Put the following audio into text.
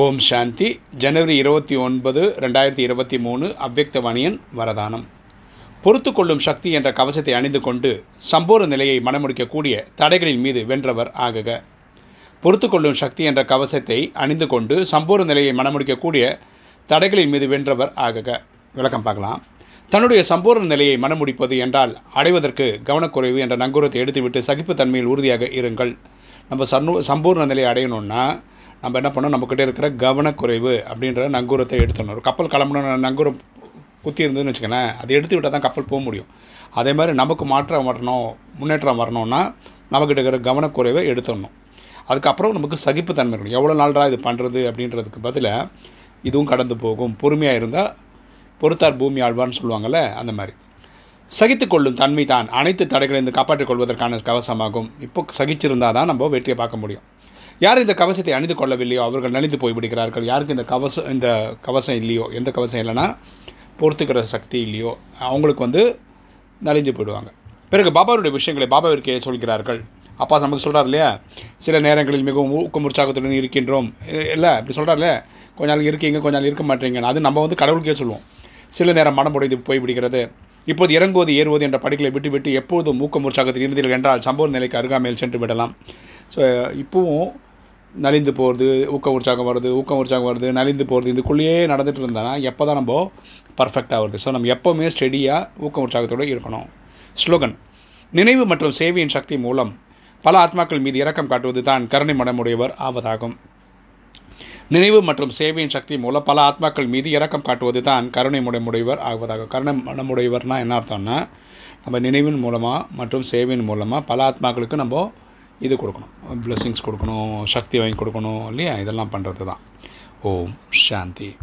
ஓம் சாந்தி. ஜனவரி இருபத்தி ஒன்பது ரெண்டாயிரத்தி இருபத்தி மூணு அவ்வக்தவணியன் வரதானம். பொறுத்து கொள்ளும் சக்தி என்ற கவசத்தை அணிந்து கொண்டு சம்பூர்ண நிலையை மனமுடிக்கக்கூடிய தடைகளின் மீது வென்றவர் ஆகுக. பொறுத்து கொள்ளும் சக்தி என்ற கவசத்தை அணிந்து கொண்டு சம்போர நிலையை மனமுடிக்கக்கூடிய தடைகளின் மீது வென்றவர் ஆகுக. விளக்கம் பார்க்கலாம். தன்னுடைய சம்பூர்ண நிலையை மனமுடிப்பது என்றால் அடைவதற்கு கவனக்குறைவு என்ற நங்கூரத்தை எடுத்துவிட்டு சகிப்புத்தன்மையில் உறுதியாக இருங்கள். நம்ம சன்னு சம்பூர்ண நிலையை அடையணும்னா நம்ம என்ன பண்ணோம்? நம்மக்கிட்ட இருக்கிற கவனக்குறைவு அப்படின்ற நங்கூரத்தை எடுத்துடணும். ஒரு கப்பல் கிளம்பணும் நங்கூரம் குத்தி இருந்ததுன்னு வச்சுக்கோங்களேன் அதை எடுத்து விட்டால் தான் கப்பல் போக முடியும். அதே மாதிரி நமக்கு மாற்றம் வரணும் முன்னேற்றம் வரணும்னா நம்மக்கிட்ட இருக்கிற கவனக்குறைவை எடுத்துடணும். அதுக்கப்புறம் நமக்கு சகிப்புத்தன்மை இருக்கணும். எவ்வளோ நாள்ரா இது பண்ணுறது அப்படின்றதுக்கு பதிலாக இதுவும் கடந்து போகும். பொறுமையாக இருந்தால் பொறுத்தார் பூமி ஆழ்வார்னு சொல்லுவாங்கள்ல அந்த மாதிரி. சகித்து கொள்ளும் தன்மை தான் அனைத்து தடைகளையும் காப்பாற்றிக் கொள்வதற்கான கவசமாகும். இப்போ சகிச்சிருந்தால் தான் நம்ம வெற்றியை பார்க்க முடியும். யார் இந்த கவசத்தை அணிந்து கொள்ளவில்லையோ அவர்கள் நலிந்து போய்விடுகிறார்கள் யாருக்கு இந்த கவசம் இந்த கவசம் இல்லையோ எந்த கவசம் இல்லைன்னா பொறுத்துக்கிற சக்தி இல்லையோ அவங்களுக்கு வந்து நலிஞ்சு போயிடுவாங்க. பிறகு பாபாவுடைய விஷயங்களை பாபாவிற்கே சொல்கிறார்கள். அப்பா நமக்கு சொல்கிறார் இல்லையா? சில நேரங்களில் மிகவும் ஊக்கம் உற்சாகத்துடன் இருக்கின்றோம். இல்லை இப்படி சொல்கிறார்ல கொஞ்ச நாள் இருக்கீங்க கொஞ்ச நாள் இருக்க மாட்டீங்க. அது நம்ம வந்து கடவுளுக்கே சொல்லுவோம். சில நேரம் மனம் உடைந்து போய்விடுகிறது இப்போது இறங்குவது ஏறுவது என்ற படிகளை விட்டு விட்டு ஊக்கம் உற்சாகத்தில் இருந்தீர்கள் என்றால் சம்பவ நிலைக்கு அருகாமையில் சென்று விடலாம். ஸோ இப்போவும் நலிந்து போகிறது ஊக்க உற்சாகம் வருது ஊக்கம் உற்சாகம் வருது நலிந்து போகிறது இதுக்குள்ளேயே நடந்துகிட்டு இருந்தானா எப்போ தான் நம்ம பர்ஃபெக்டாக வருது. ஸோ நம்ம எப்போவுமே ஸ்டெடியாக ஊக்க உற்சாகத்தோடு இருக்கணும். ஸ்லோகன் நினைவு மற்றும் சேவையின் சக்தி மூலம் பல ஆத்மாக்கள் மீது இரக்கம் காட்டுவது தான் கருணை மனமுடையவர் ஆவதாகும். நினைவு மற்றும் சேவையின் சக்தி மூலம் பல ஆத்மாக்கள் மீது இரக்கம் காட்டுவது தான் கருணை முடைமுடையவர் ஆகுவதாக கருணை மனமுடையவர்னால் என்ன அர்த்தம்னா நம்ம நினைவின் மூலமாக மற்றும் சேவையின் மூலமாக பல ஆத்மாக்களுக்கு நம்ம இது கொடுக்கணும். பிளெஸ்ஸிங்ஸ் கொடுக்கணும் சக்தி வாங்கி கொடுக்கணும் இல்லையா? இதெல்லாம் பண்ணுறது தான் ஓம் சாந்தி.